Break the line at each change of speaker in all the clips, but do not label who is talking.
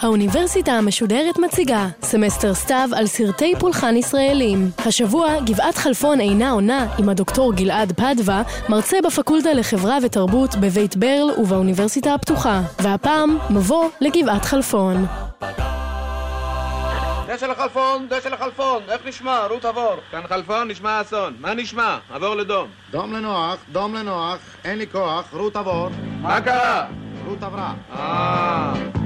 האוניברסיטה המשודרת מציגה סמסטר סתיו על סרטי פולחן ישראלים. השבוע גבעת חלפון אינה עונה עם הדוקטור גלעד פדווה, מרצה בפקולטה לחברה ותרבות בבית ברל ובאוניברסיטה הפתוחה. והפעם מבוא לגבעת חלפון.
דשא לחלפון, דשא לחלפון, איך נשמע? רות עבור. כאן חלפון, נשמע אסון. מה נשמע? עבור לדום.
דום לנוח, דום לנוח, אין לי כוח, רות עבור.
מה קרה?
רות עברה.
אה...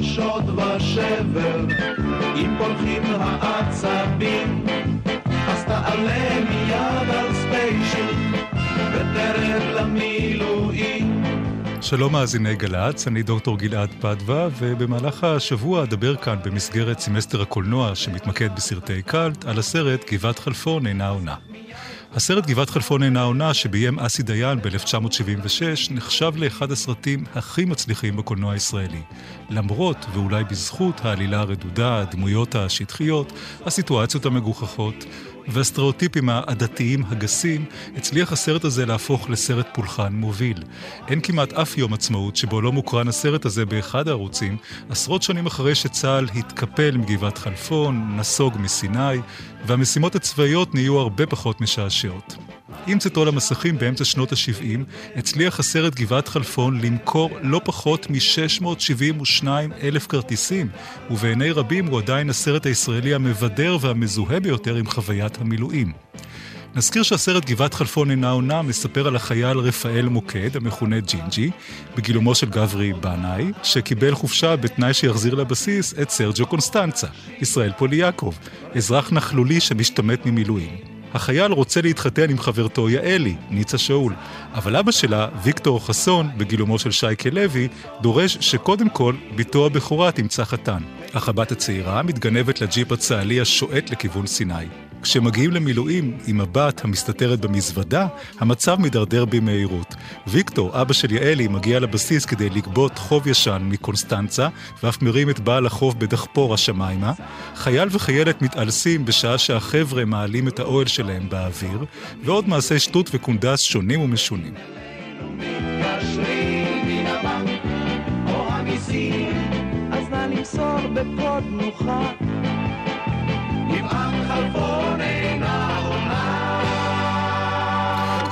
חייך שוד ושבר, אם פולחים העצבים, אז תעלה מיד על ספיישל, ותרד למילואים.
שלום מאזיני גל"צ, אני דוקטור גלעד פדווה, ובמהלך השבוע אדבר כאן במסגרת סמסטר הקולנוע שמתמקד בסרטי קאלט, על הסרט גבעת חלפון אינה עונה. הסרט גבעת חלפון אינה עונה, שביים אסי דיין ב-1976, נחשב לאחד הסרטים הכי מצליחים בקולנוע הישראלי. למרות, ואולי בזכות, העלילה הרדודה, הדמויות השטחיות, הסיטואציות המגוחכות, והסטריאוטיפים העדתיים הגסים, הצליח הסרט הזה להפוך לסרט פולחן מוביל. אין כמעט אף יום עצמאות שבו לא מוקרן הסרט הזה באחד הערוצים, עשרות שנים אחרי שצה"ל התקפל מגבעת חלפון, נסוג מסיני, והמשימות הצבאיות נהיו הרבה פחות משעשעות. עם צאתו למסכים באמצע שנות ה-70, הצליח הסרט גבעת חלפון למכור לא פחות מ-672 אלף כרטיסים, ובעיני רבים הוא עדיין הסרט הישראלי המבדר והמזוהה ביותר עם חוויית המילואים. נזכיר שהסרט גבעת חלפון אינה עונה מספר על החייל רפאל מוקד, המכונה ג'ינג'י, בגילומו של גברי בנאי, שקיבל חופשה בתנאי שיחזיר לבסיס את סרג'ו קונסטנצה, ישראל פוליאקוב, אזרח נכלולי שמשתמט ממילואים. החייל רוצה להתחתן עם חברתו יעלי, ניצה שאול, אבל אבא שלה, ויקטור חסון, בגילומו של שייקה לוי, דורש שקודם כל בתו הבכורה תמצא חתן. אך הבת הצעירה מתגנבת לג'יפ הצה"לי השועט לכיוון סיני. כשמגיעים למילואים עם הבת המסתתרת במזוודה, המצב מידרדר במהירות. ויקטור, אבא של יעלי, מגיע לבסיס כדי לגבות חוב ישן מקונסטנצה, ואף מרים את בעל החוב בדחפור השמיימה. חייל וחיילת מתעלסים בשעה שהחבר'ה מעלים את האוהל שלהם באוויר, ועוד מעשי שטות וקונדס שונים ומשונים.
אז נא למסור בקוד נוחה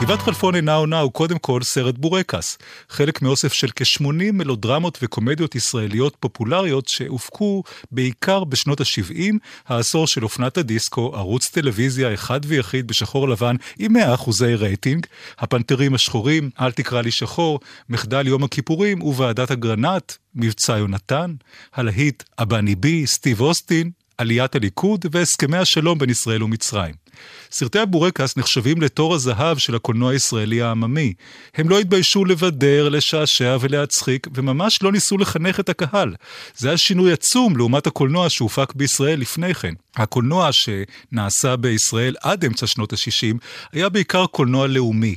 גבעת חלפון אינה עונה הוא קודם כל סרט בורקס, חלק מאוסף של כ-80 מלודרמות וקומדיות ישראליות פופולריות שהופקו בעיקר בשנות ה-70, העשור של אופנת הדיסקו, ערוץ טלוויזיה אחד ויחיד בשחור לבן עם 100% רייטינג, הפנתרים השחורים, אל תקרא לי שחור, מחדל יום הכיפורים וועדת אגרנט, מבצע יונתן, הלהיט אבני בי, סטיב אוסטין, עליית הליכוד והסכמי השלום בין ישראל ומצרים. סרטי הבורקס נחשבים לתור הזהב של הקולנוע הישראלי העממי. הם לא התביישו לבדר, לשעשע ולהצחיק, וממש לא ניסו לחנך את הקהל. זה היה שינוי עצום לעומת הקולנוע שהופק בישראל לפני כן. הקולנוע שנעשה בישראל עד אמצע שנות ה-60 היה בעיקר קולנוע לאומי.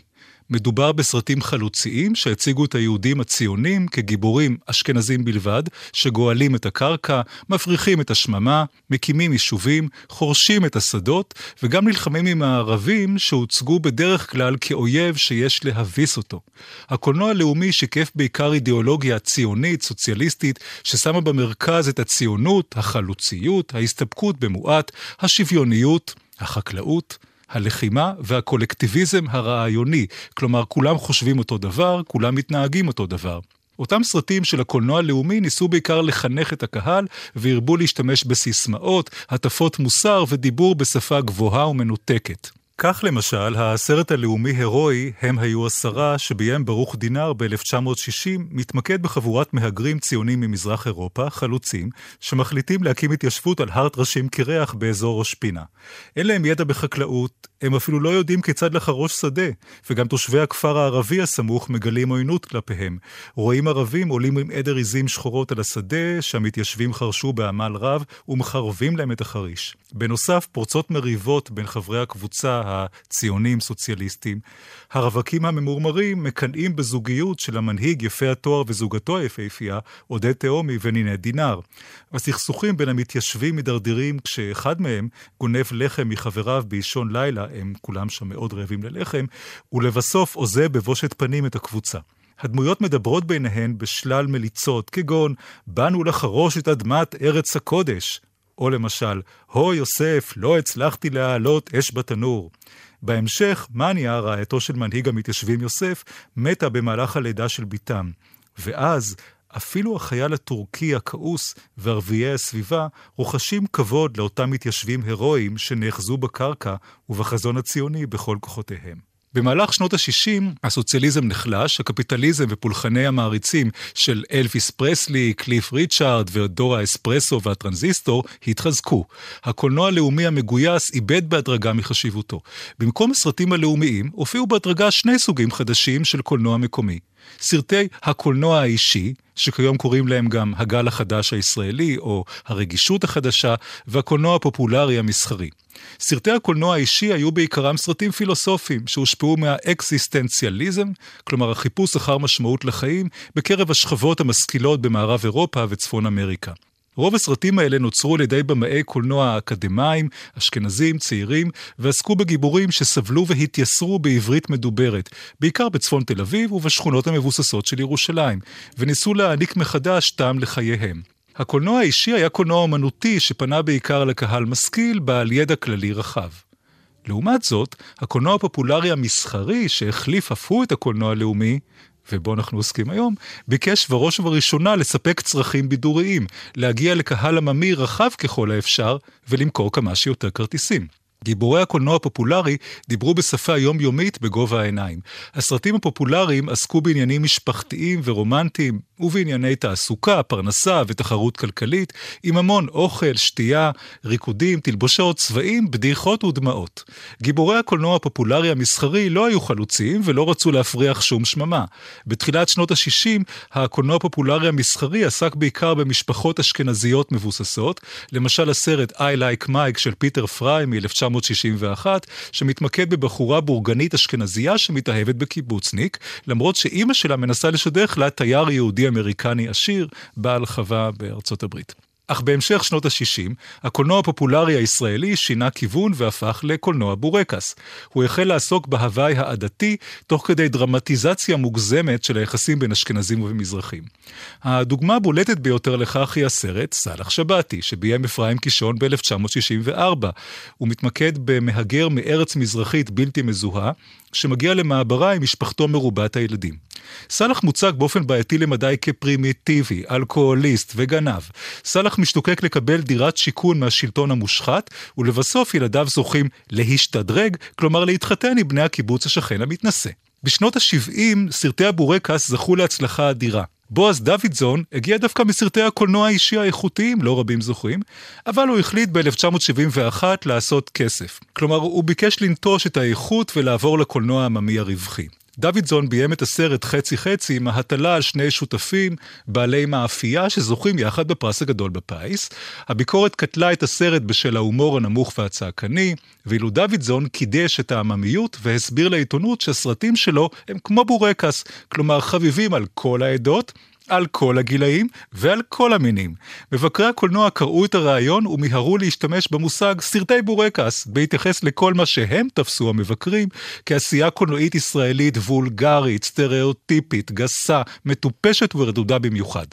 מדובר בסרטים חלוציים שהציגו את היהודים הציונים כגיבורים אשכנזים בלבד, שגואלים את הקרקע, מפריחים את השממה, מקימים יישובים, חורשים את השדות, וגם נלחמים עם הערבים שהוצגו בדרך כלל כאויב שיש להביס אותו. הקולנוע הלאומי שיקף בעיקר אידיאולוגיה ציונית, סוציאליסטית, ששמה במרכז את הציונות, החלוציות, ההסתפקות במועט, השוויוניות, החקלאות, הלחימה והקולקטיביזם הרעיוני, כלומר כולם חושבים אותו דבר, כולם מתנהגים אותו דבר. אותם סרטים של הקולנוע הלאומי ניסו בעיקר לחנך את הקהל והרבו להשתמש בסיסמאות, הטפות מוסר ודיבור בשפה גבוהה ומנותקת. כך למשל, הסרט הלאומי הירואי, הם היו עשרה, שביים ברוך דינר ב-1960, מתמקד בחבורת מהגרים ציונים ממזרח אירופה, חלוצים, שמחליטים להקים התיישבות על הר טרשים קירח באזור ראש פינה. אין להם ידע בחקלאות, הם אפילו לא יודעים כיצד לחרוש שדה, וגם תושבי הכפר הערבי הסמוך מגלים עוינות כלפיהם. רואים ערבים עולים עם עדר עיזים שחורות על השדה, שהמתיישבים חרשו בעמל רב, ומחרבים להם את החריש. בנוסף, פורצות מריבות בין חברי הקבוצה הציונים סוציאליסטים. הרווקים הממורמרים מקנאים בזוגיות של המנהיג יפה התואר וזוגתו היפהפייה, עודד תהומי ונינת דינר. הסכסוכים בין המתיישבים מדרדרים כשאחד מהם גונב לחם מחבריו באישון לילה, הם כולם שם מאוד רעבים ללחם, ולבסוף עוזב בבושת פנים את הקבוצה. הדמויות מדברות ביניהן בשלל מליצות, כגון באנו לחרוש את אדמת ארץ הקודש, או למשל, הו יוסף, לא הצלחתי להעלות אש בתנור. בהמשך, מניה, רעייתו של מנהיג המתיישבים יוסף, מתה במהלך הלידה של בתם. ואז, אפילו החייל הטורקי הכעוס וערביי הסביבה רוחשים כבוד לאותם מתיישבים הירואיים שנאחזו בקרקע ובחזון הציוני בכל כוחותיהם. במהלך שנות ה-60 הסוציאליזם נחלש, הקפיטליזם ופולחני המעריצים של אלוויס פרסלי, קליף ריצ'ארד ודור האספרסו והטרנזיסטור התחזקו. הקולנוע הלאומי המגויס איבד בהדרגה מחשיבותו. במקום הסרטים הלאומיים הופיעו בהדרגה שני סוגים חדשים של קולנוע מקומי. סרטי הקולנוע האישי, שכיום קוראים להם גם הגל החדש הישראלי או הרגישות החדשה, והקולנוע הפופולרי המסחרי. סרטי הקולנוע האישי היו בעיקרם סרטים פילוסופיים שהושפעו מהאקסיסטנציאליזם, כלומר החיפוש אחר משמעות לחיים, בקרב השכבות המשכילות במערב אירופה וצפון אמריקה. רוב הסרטים האלה נוצרו על ידי במאי קולנוע אקדמאים, אשכנזים, צעירים, ועסקו בגיבורים שסבלו והתייסרו בעברית מדוברת, בעיקר בצפון תל אביב ובשכונות המבוססות של ירושלים, וניסו להעניק מחדש טעם לחייהם. הקולנוע האישי היה קולנוע אמנותי שפנה בעיקר לקהל משכיל, בעל ידע כללי רחב. לעומת זאת, הקולנוע הפופולרי המסחרי, שהחליף אף הוא את הקולנוע הלאומי, ובו אנחנו עוסקים היום, ביקש בראש ובראשונה לספק צרכים בידוריים, להגיע לקהל עממי רחב ככל האפשר, ולמכור כמה שיותר כרטיסים. גיבורי הקולנוע הפופולרי דיברו בשפה יומיומית בגובה העיניים. הסרטים הפופולריים עסקו בעניינים משפחתיים ורומנטיים, ובענייני תעסוקה, פרנסה ותחרות כלכלית, עם המון אוכל, שתייה, ריקודים, תלבושות, צבעים, בדיחות ודמעות. גיבורי הקולנוע הפופולרי המסחרי לא היו חלוצים ולא רצו להפריח שום שממה. בתחילת שנות ה-60, הקולנוע הפופולרי המסחרי עסק בעיקר במשפחות אשכנזיות מבוססות, למשל הסרט I Like Mike של פיטר פריי מ-1961, שמתמקד בבחורה בורגנית אשכנזייה שמתאהבת בקיבוצניק, למרות שאימא שלה מנסה לשדך לה תייר יהודי אמריקני עשיר, בעל חווה בארצות הברית. אך בהמשך שנות ה-60, הקולנוע הפופולרי הישראלי שינה כיוון והפך לקולנוע בורקס. הוא החל לעסוק בהוואי העדתי, תוך כדי דרמטיזציה מוגזמת של היחסים בין אשכנזים ומזרחים. הדוגמה הבולטת ביותר לכך היא הסרט סאלח שבתי, שביים אפרים קישון ב-1964. הוא מתמקד במהגר מארץ מזרחית בלתי מזוהה, שמגיע למעברה עם משפחתו מרובת הילדים. סאלח מוצג באופן בעייתי למדי כפרימיטיבי, אלכוהוליסט וגנב. סאלח משתוקק לקבל דירת שיכון מהשלטון המושחת, ולבסוף ילדיו זוכים להשתדרג, כלומר להתחתן עם בני הקיבוץ השכן המתנשא. בשנות ה-70 סרטי הבורקס זכו להצלחה אדירה. בועז דוידזון הגיע דווקא מסרטי הקולנוע האישי האיכותיים, לא רבים זוכרים, אבל הוא החליט ב-1971 לעשות כסף. כלומר, הוא ביקש לנטוש את האיכות ולעבור לקולנוע העממי הרווחי. דוידזון ביים את הסרט חצי חצי עם ההטלה על שני שותפים בעלי מאפייה שזוכים יחד בפרס הגדול בפיס. הביקורת קטלה את הסרט בשל ההומור הנמוך והצעקני, ואילו דוידזון קידש את העממיות והסביר לעיתונות שהסרטים שלו הם כמו בורקס, כלומר חביבים על כל העדות, על כל הגילאים ועל כל המינים. מבקרי הקולנוע קראו את הרעיון ומיהרו להשתמש במושג סרטי בורקס, בהתייחס לכל מה שהם תפסו המבקרים כעשייה קולנועית ישראלית וולגרית, סטריאוטיפית, גסה, מטופשת ורדודה במיוחד.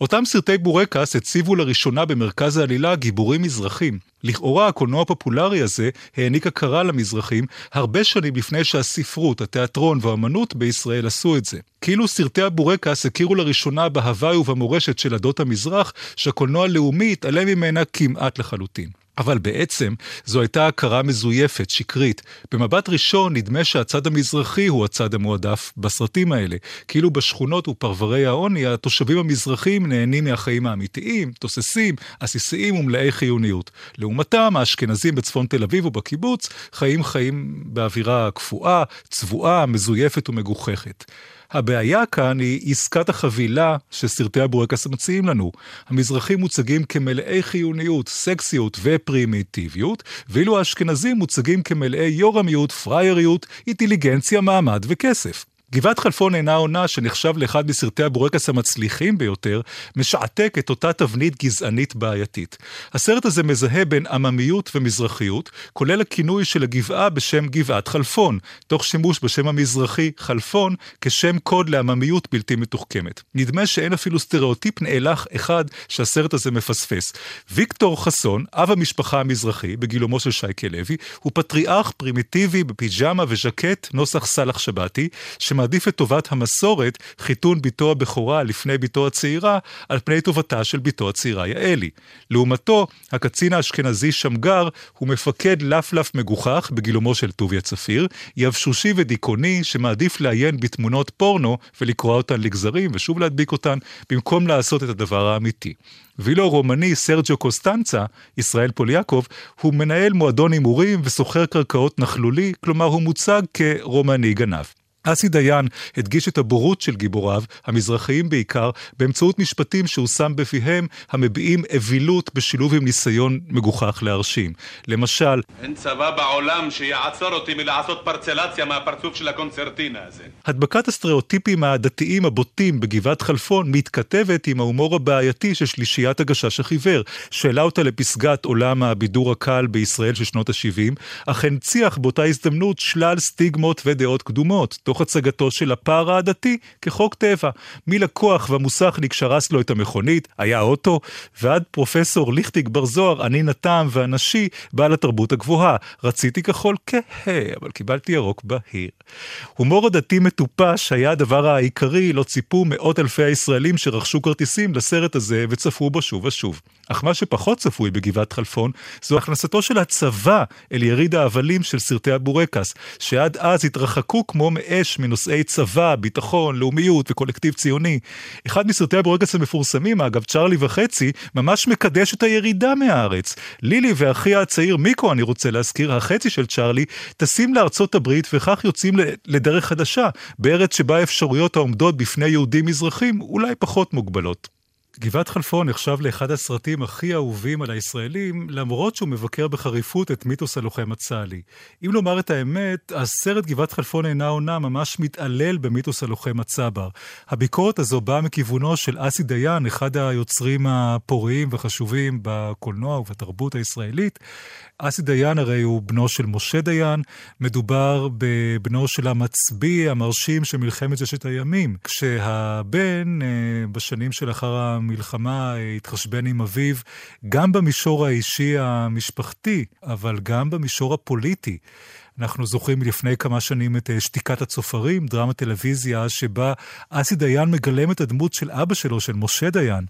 אותם סרטי בורקס הציבו לראשונה במרכז העלילה גיבורים מזרחים. לכאורה הקולנוע הפופולרי הזה העניק הכרה למזרחים הרבה שנים לפני שהספרות, התיאטרון והאמנות בישראל עשו את זה. כאילו סרטי הבורקס הכירו לראשונה בהוואי ובמורשת של עדות המזרח, שהקולנוע הלאומי התעלם ממנה כמעט לחלוטין. אבל בעצם זו הייתה הכרה מזויפת, שקרית. במבט ראשון נדמה שהצד המזרחי הוא הצד המועדף בסרטים האלה. כאילו בשכונות ופרברי העוני, התושבים המזרחים נהנים מהחיים האמיתיים, תוססים, עסיסיים ומלאי חיוניות. לעומתם, האשכנזים בצפון תל אביב ובקיבוץ חיים חיים באווירה קפואה, צבועה, מזויפת ומגוחכת. הבעיה כאן היא עסקת החבילה שסרטי הבורקס מציעים לנו. המזרחים מוצגים כמלאי חיוניות, סקסיות ופרימיטיביות, ואילו האשכנזים מוצגים כמלאי יורמיות, פראייריות, אינטליגנציה, מעמד וכסף. גבעת חלפון אינה עונה, שנחשב לאחד מסרטי הבורקס המצליחים ביותר, משעתק את אותה תבנית גזענית בעייתית. הסרט הזה מזהה בין עממיות ומזרחיות, כולל הכינוי של הגבעה בשם גבעת חלפון, תוך שימוש בשם המזרחי חלפון כשם קוד לעממיות בלתי מתוחכמת. נדמה שאין אפילו סטריאוטיפ נאלח אחד שהסרט הזה מפספס. ויקטור חסון, אב המשפחה המזרחי, בגילומו של שייקה לוי, הוא פטריארך פרימיטיבי בפיג'מה וז'קט נוסח סאלח שבתי, שמעדיף את טובת המסורת, חיתון בתו הבכורה לפני בתו הצעירה, על פני טובתה של בתו הצעירה יעלי. לעומתו, הקצין האשכנזי שמגר הוא מפקד לפלף מגוחך בגילומו של טוביה צפיר, יבשושי ודיכאוני שמעדיף לעיין בתמונות פורנו ולקרוע אותן לגזרים ושוב להדביק אותן, במקום לעשות את הדבר האמיתי. ואילו הרומני סרג'ו קוסטנצה, ישראל פוליאקוב, הוא מנהל מועדון הימורים וסוחר קרקעות נכלולי, כלומר הוא מוצג כרומני גנב. אסי דיין הדגיש את הבורות של גיבוריו, המזרחיים בעיקר, באמצעות משפטים שהוא שם בפיהם, המביעים אווילות בשילוב עם ניסיון מגוחך להרשים. למשל,
אין צבא בעולם שיעצור אותי מלעשות פרצלציה מהפרצוף של הקונצרטינה הזה.
הדבקת הסטריאוטיפים הדתיים הבוטים בגבעת חלפון מתכתבת עם ההומור הבעייתי של שלישיית הגשש החיוור, שהעלה אותה לפסגת עולם הבידור הקל בישראל של שנות ה-70, אך הנציח באותה הזדמנות שלל סטיגמות ודעות קדומות. תוך הצגתו של הפער העדתי כחוק טבע. מלקוח והמוסכניק שרס לו את המכונית, היה אוטו, ועד פרופסור ליכטיג בר זוהר, אני נתם והנשי, בעל התרבות הגבוהה. רציתי כחול כהה, אבל קיבלתי ירוק בהיר. הומור עדתי מטופש היה הדבר העיקרי, לא ציפו מאות אלפי הישראלים שרכשו כרטיסים לסרט הזה וצפו בו שוב ושוב. אך מה שפחות צפוי בגבעת חלפון, זו הכנסתו של הצבא אל יריד ההבלים של סרטי הבורקס, שעד אז התרחקו כמו מאש מנושאי צבא, ביטחון, לאומיות וקולקטיב ציוני. אחד מסרטי הבורקס המפורסמים, אגב, צ'רלי וחצי, ממש מקדש את הירידה מהארץ. לילי ואחיה הצעיר מיקו, אני רוצה להזכיר, החצי של צ'רלי, טסים לארצות הברית וכך יוצאים לדרך חדשה, בארץ שבה האפשרויות העומדות בפני יהודים מזרחים אולי פחות מוגבלות. גבעת חלפון נחשב לאחד הסרטים הכי אהובים על הישראלים, למרות שהוא מבקר בחריפות את מיתוס הלוחם הצה"לי. אם לומר את האמת, הסרט גבעת חלפון אינה עונה ממש מתעלל במיתוס הלוחם הצבר. הביקורת הזו באה מכיוונו של אסי דיין, אחד היוצרים הפוריים וחשובים בקולנוע ובתרבות הישראלית. אסי דיין הרי הוא בנו של משה דיין, מדובר בבנו של המצביא המרשים של מלחמת ששת הימים. כשהבן, אה, בשנים שלאחר המלחמה, אה, התחשבן עם אביו, גם במישור האישי המשפחתי, אבל גם במישור הפוליטי. אנחנו זוכרים מלפני כמה שנים את אה, שתיקת הצופרים, דרמה טלוויזיה, שבה אסי דיין מגלם את הדמות של אבא שלו, של משה דיין.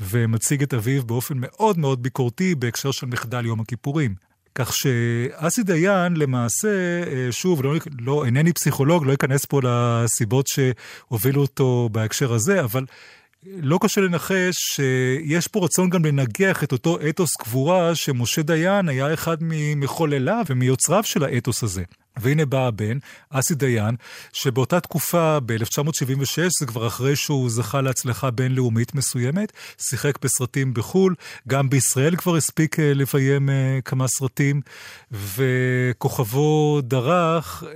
ומציג את אביו באופן מאוד מאוד ביקורתי בהקשר של מחדל יום הכיפורים. כך שאסי דיין למעשה, אה, שוב, לא, לא, אינני פסיכולוג, לא אכנס פה לסיבות שהובילו אותו בהקשר הזה, אבל לא קשה לנחש שיש פה רצון גם לנגח את אותו אתוס קבורה שמשה דיין היה אחד ממחולליו ומיוצריו של האתוס הזה. והנה בא הבן, אסי דיין, שבאותה תקופה, ב-1976, זה כבר אחרי שהוא זכה להצלחה בינלאומית מסוימת, שיחק בסרטים בחו"ל, גם בישראל כבר הספיק אה, לביים אה, כמה סרטים, וכוכבו דרך אה,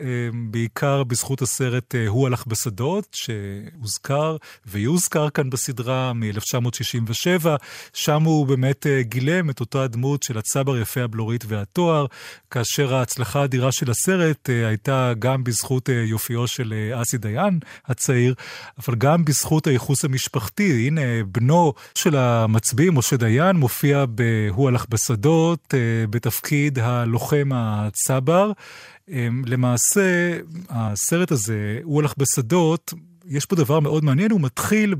בעיקר בזכות הסרט הוא הלך בשדות, שהוזכר ויוזכר כאן בסדרה מ-1967, שם הוא באמת גילם את אותה הדמות של הצבר יפה הבלורית והתואר, כאשר ההצלחה האדירה של הסרט הסרט אה, הייתה גם בזכות אה, יופיו של אה, אסי דיין הצעיר, אבל גם בזכות הייחוס המשפחתי. הנה, בנו של המצביא, משה דיין, מופיע ב"הוא הלך בשדות" בתפקיד הלוחם הצבר. למעשה, הסרט הזה, הוא הלך בשדות, יש פה דבר מאוד מעניין, הוא מתחיל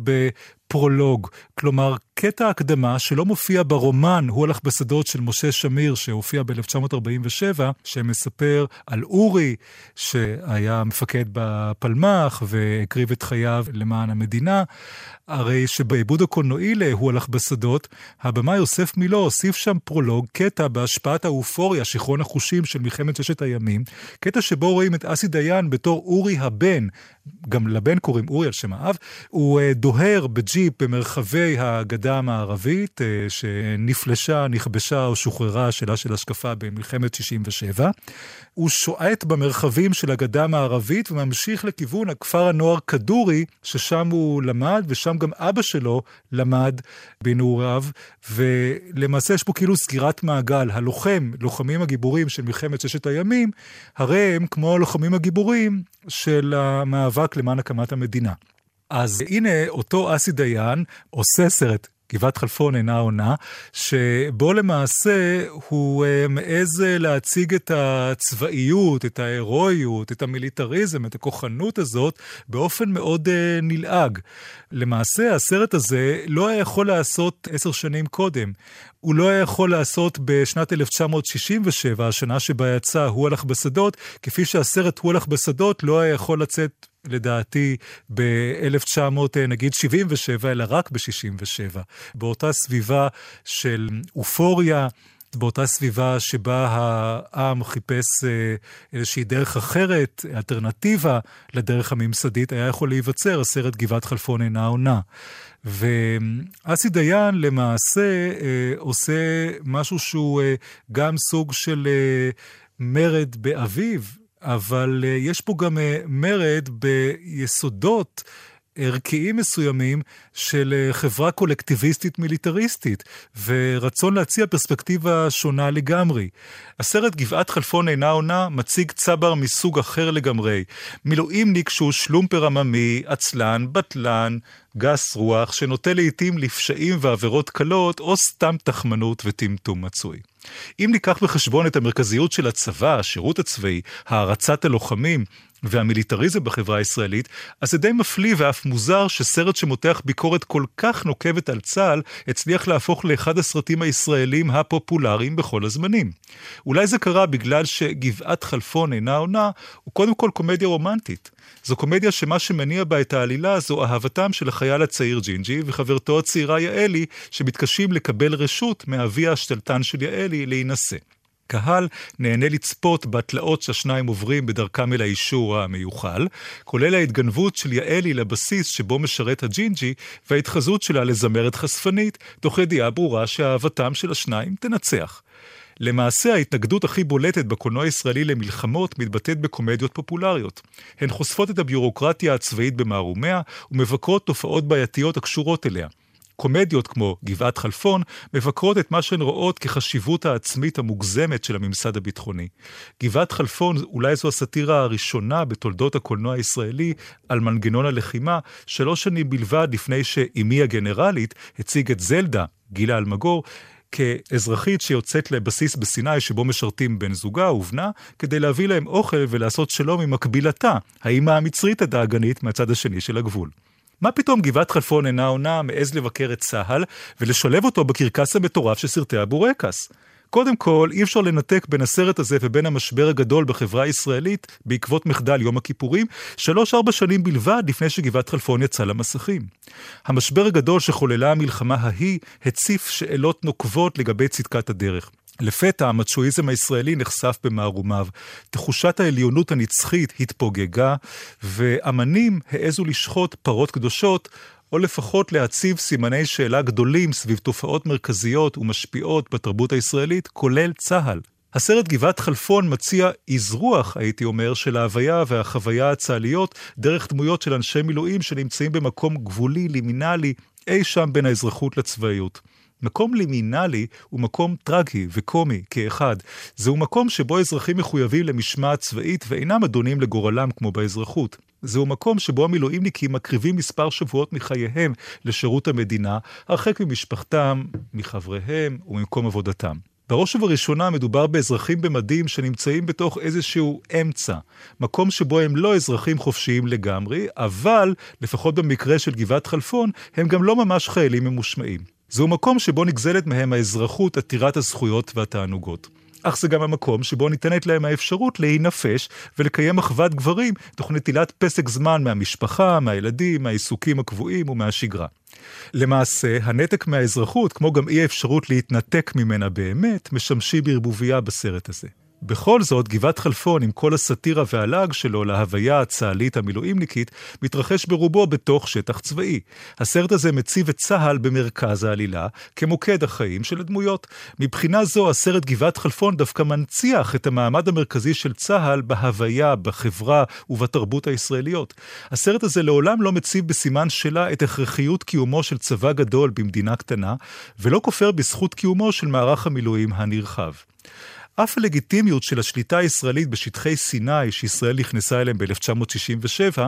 בפרולוג, כלומר קטע הקדמה שלא מופיע ברומן "הוא הלך בשדות" של משה שמיר, שהופיע ב-1947, שמספר על אורי, שהיה מפקד בפלמ"ח והקריב את חייו למען המדינה. הרי שבעיבוד הקולנועי ל"הוא הלך בשדות", הבמאי יוסף מילו הוסיף שם פרולוג, קטע בהשפעת האופוריה, שיכרון החושים של מלחמת ששת הימים, קטע שבו רואים את אסי דיין בתור אורי הבן, גם לבן קוראים אורי על שם האב, הוא אה, דוהר בג'יפ ג'יפ במרחבי הגדה המערבית, אה, שנפלשה, נכבשה או שוחררה, שאלה של השקפה במלחמת 67. הוא שועט במרחבים של הגדה המערבית וממשיך לכיוון הכפר הנוער כדורי, ששם הוא למד, ושם גם אבא שלו למד בנעוריו, ולמעשה יש פה כאילו סגירת מעגל. הלוחם, לוחמים הגיבורים של מלחמת ששת הימים, הרי הם כמו הלוחמים הגיבורים של המאבק למען הקמת המדינה. אז הנה אותו אסי דיין עושה סרט גבעת חלפון אינה עונה, שבו למעשה הוא uh, מעז להציג את הצבאיות, את ההירואיות, את המיליטריזם, את הכוחנות הזאת, באופן מאוד uh, נלעג. למעשה, הסרט הזה לא היה יכול לעשות עשר שנים קודם. הוא לא היה יכול לעשות בשנת 1967, השנה שבה יצא "הוא הלך בשדות", כפי שהסרט "הוא הלך בשדות" לא היה יכול לצאת לדעתי ב-1900, נגיד 77, אלא רק ב-67. באותה סביבה של אופוריה, באותה סביבה שבה העם חיפש אה, איזושהי דרך אחרת, אלטרנטיבה לדרך הממסדית, היה יכול להיווצר הסרט גבעת חלפון אינה עונה. ואסי דיין למעשה אה, עושה משהו שהוא אה, גם סוג של מרד באביו, אבל יש פה גם מרד ביסודות ערכיים מסוימים של אה, חברה קולקטיביסטית מיליטריסטית, ורצון להציע פרספקטיבה שונה לגמרי. הסרט גבעת חלפון אינה עונה מציג צבר מסוג אחר לגמרי. מילואימניק שהוא שלומפר עממי, עצלן, בטלן, גס רוח, שנוטה לעיתים לפשעים ועבירות קלות, או סתם תחמנות וטמטום מצוי. אם ניקח בחשבון את המרכזיות של הצבא, השירות הצבאי, הערצת הלוחמים, והמיליטריזם בחברה הישראלית, אז זה די מפליא ואף מוזר שסרט שמותח ביקורת כל כך נוקבת על צה"ל, הצליח להפוך לאחד הסרטים הישראלים הפופולריים בכל הזמנים. אולי זה קרה בגלל שגבעת חלפון אינה עונה, הוא קודם כל קומדיה רומנטית. זו קומדיה שמה שמניע בה את העלילה זו אהבתם של החייל הצעיר ג'ינג'י וחברתו הצעירה יעלי, שמתקשים לקבל רשות מאביה השתלטן של יעלי להינשא. הקהל נהנה לצפות בתלאות שהשניים עוברים בדרכם אל האישור המיוחל, כולל ההתגנבות של יעלי לבסיס שבו משרת הג'ינג'י, וההתחזות שלה לזמרת חשפנית, תוך ידיעה ברורה שאהבתם של השניים תנצח. למעשה ההתנגדות הכי בולטת בקולנוע הישראלי למלחמות מתבטאת בקומדיות פופולריות. הן חושפות את הביורוקרטיה הצבאית במערומיה ומבקרות תופעות בעייתיות הקשורות אליה. קומדיות כמו גבעת חלפון מבקרות את מה שהן רואות כחשיבות העצמית המוגזמת של הממסד הביטחוני. גבעת חלפון אולי זו הסאטירה הראשונה בתולדות הקולנוע הישראלי על מנגנון הלחימה, שלוש שנים בלבד לפני שאימי הגנרלית הציג את זלדה, גילה אלמגור, כאזרחית שיוצאת לבסיס בסיני שבו משרתים בן זוגה ובנה, כדי להביא להם אוכל ולעשות שלום עם מקבילתה, האימא המצרית הדאגנית מהצד השני של הגבול. מה פתאום גבעת חלפון אינה עונה מעז לבקר את צה"ל ולשלב אותו בקרקס המטורף של סרטי הבורקס? קודם כל, אי אפשר לנתק בין הסרט הזה ובין המשבר הגדול בחברה הישראלית בעקבות מחדל יום הכיפורים, שלוש-ארבע שנים בלבד לפני שגבעת חלפון יצא למסכים. המשבר הגדול שחוללה המלחמה ההיא הציף שאלות נוקבות לגבי צדקת הדרך. לפתע המצ'ואיזם הישראלי נחשף במערומיו. תחושת העליונות הנצחית התפוגגה, ואמנים העזו לשחוט פרות קדושות, או לפחות להציב סימני שאלה גדולים סביב תופעות מרכזיות ומשפיעות בתרבות הישראלית, כולל צה"ל. הסרט גבעת חלפון מציע אזרוח, הייתי אומר, של ההוויה והחוויה הצה"ליות, דרך דמויות של אנשי מילואים שנמצאים במקום גבולי, לימינלי, אי שם בין האזרחות לצבאיות. מקום לימינלי הוא מקום טרגי וקומי כאחד. זהו מקום שבו אזרחים מחויבים למשמעת צבאית ואינם אדונים לגורלם כמו באזרחות. זהו מקום שבו המילואימניקים מקריבים מספר שבועות מחייהם לשירות המדינה, הרחק ממשפחתם, מחבריהם וממקום עבודתם. בראש ובראשונה מדובר באזרחים במדים שנמצאים בתוך איזשהו אמצע, מקום שבו הם לא אזרחים חופשיים לגמרי, אבל, לפחות במקרה של גבעת חלפון, הם גם לא ממש חיילים ממושמעים. זהו מקום שבו נגזלת מהם האזרחות עתירת הזכויות והתענוגות. אך זה גם המקום שבו ניתנת להם האפשרות להינפש ולקיים אחוות גברים תוך נטילת פסק זמן מהמשפחה, מהילדים, מהעיסוקים הקבועים ומהשגרה. למעשה, הנתק מהאזרחות, כמו גם אי האפשרות להתנתק ממנה באמת, משמשים בערבוביה בסרט הזה. בכל זאת, גבעת חלפון, עם כל הסאטירה והלעג שלו להוויה הצה"לית המילואימניקית, מתרחש ברובו בתוך שטח צבאי. הסרט הזה מציב את צה"ל במרכז העלילה, כמוקד החיים של הדמויות. מבחינה זו, הסרט גבעת חלפון דווקא מנציח את המעמד המרכזי של צה"ל בהוויה, בחברה ובתרבות הישראליות. הסרט הזה לעולם לא מציב בסימן שאלה את הכרחיות קיומו של צבא גדול במדינה קטנה, ולא כופר בזכות קיומו של מערך המילואים הנרחב. אף הלגיטימיות של השליטה הישראלית בשטחי סיני, שישראל נכנסה אליהם ב-1967,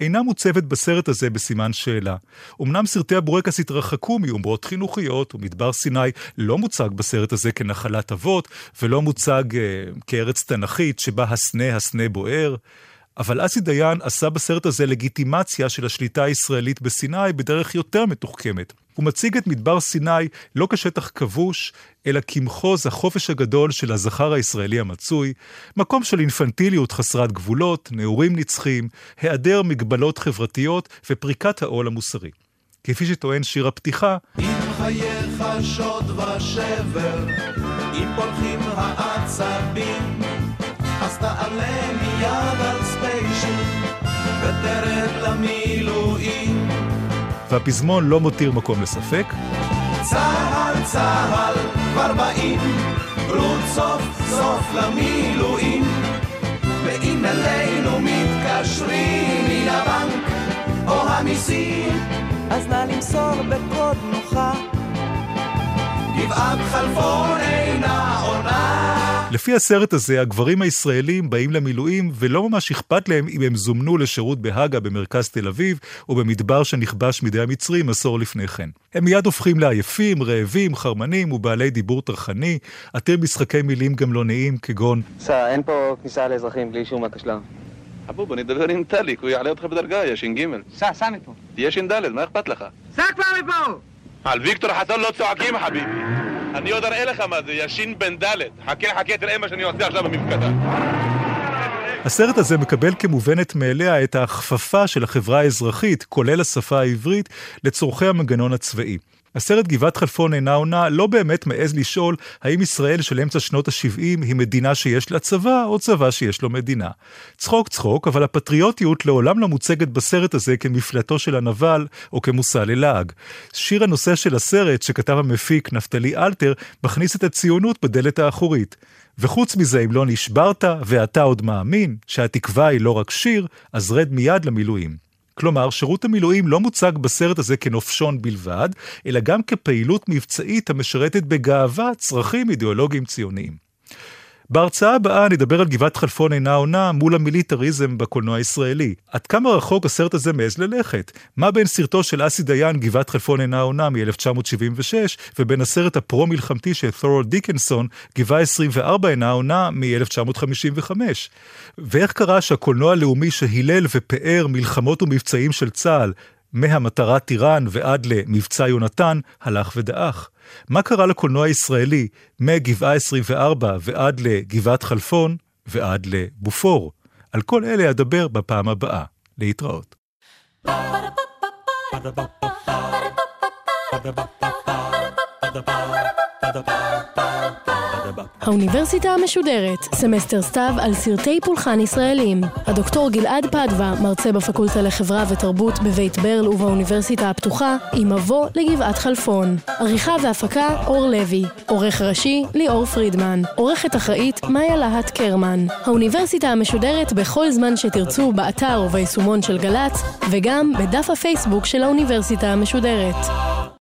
אינה מוצבת בסרט הזה בסימן שאלה. אמנם סרטי הבורקס התרחקו מאומרות חינוכיות, ומדבר סיני לא מוצג בסרט הזה כנחלת אבות, ולא מוצג uh, כארץ תנכית שבה הסנה הסנה בוער. אבל אסי דיין עשה בסרט הזה לגיטימציה של השליטה הישראלית בסיני בדרך יותר מתוחכמת. הוא מציג את מדבר סיני לא כשטח כבוש, אלא כמחוז החופש הגדול של הזכר הישראלי המצוי, מקום של אינפנטיליות חסרת גבולות, נעורים נצחיים, היעדר מגבלות חברתיות ופריקת העול המוסרי. כפי שטוען שיר הפתיחה,
אם חייך שוד ושבר, אם פולחים העצבים, אז תעלה מיד על ספיישל ותרד למילואים.
והפזמון לא מותיר מקום לספק.
צהל צהל כבר באים, רות סוף סוף למילואים, ואם אלינו מתקשרים מן הבנק או המיסים, אז נא למסור בקוד נוחה, גבעת חלפון אינה עונה.
לפי הסרט הזה, הגברים הישראלים באים למילואים ולא ממש אכפת להם אם הם זומנו לשירות בהאגה במרכז תל אביב, או במדבר שנכבש מידי המצרים עשור לפני כן. הם מיד הופכים לעייפים, רעבים, חרמנים ובעלי דיבור טרחני, עתיר משחקי מילים גמלוניים כגון
סע, אין פה כניסה לאזרחים בלי אישור מהקשל"ר.
חבוב, אני אדבר עם טליק, הוא יעלה אותך בדרגה, יא ש"ג.
סע, סע מפה.
תהיה ש"ד, מה אכפת לך?
סע כבר מפה!
על ויקטור חסון לא צועקים, חביבי. אני עוד אראה לך מה זה, יא ש"ב ד'. חכה, חכה, תראה מה שאני עושה עכשיו במפקדה.
הסרט הזה מקבל כמובנת מאליה את ההכפפה של החברה האזרחית, כולל השפה העברית, לצורכי המנגנון הצבאי. הסרט גבעת חלפון אינה עונה לא באמת מעז לשאול האם ישראל של אמצע שנות ה-70 היא מדינה שיש לה צבא או צבא שיש לו מדינה. צחוק צחוק, אבל הפטריוטיות לעולם לא מוצגת בסרט הזה כמפלטו של הנבל או כמושא ללעג. שיר הנושא של הסרט שכתב המפיק נפתלי אלתר מכניס את הציונות בדלת האחורית. וחוץ מזה, אם לא נשברת ואתה עוד מאמין שהתקווה היא לא רק שיר, אז רד מיד למילואים. כלומר, שירות המילואים לא מוצג בסרט הזה כנופשון בלבד, אלא גם כפעילות מבצעית המשרתת בגאווה צרכים אידיאולוגיים ציוניים. בהרצאה הבאה נדבר על גבעת חלפון אינה עונה מול המיליטריזם בקולנוע הישראלי. עד כמה רחוק הסרט הזה מעז ללכת? מה בין סרטו של אסי דיין, גבעת חלפון אינה עונה מ-1976, ובין הסרט הפרו-מלחמתי של ת'ורל דיקנסון, גבעה 24 אינה עונה מ-1955? ואיך קרה שהקולנוע הלאומי שהילל ופאר מלחמות ומבצעים של צה"ל, מהמטרה טיראן ועד למבצע יונתן, הלך ודעך? מה קרה לקולנוע הישראלי מגבעה 24 ועד לגבעת חלפון ועד לבופור? על כל אלה אדבר בפעם הבאה. להתראות.
האוניברסיטה המשודרת, סמסטר סתיו על סרטי פולחן ישראלים. הדוקטור גלעד פדבה, מרצה בפקולטה לחברה ותרבות בבית ברל ובאוניברסיטה הפתוחה, עם מבוא לגבעת חלפון. עריכה והפקה, אור לוי. עורך ראשי, ליאור פרידמן. עורכת אחראית, מאיה להט קרמן. האוניברסיטה המשודרת בכל זמן שתרצו, באתר וביישומון של גל"צ, וגם בדף הפייסבוק של האוניברסיטה המשודרת.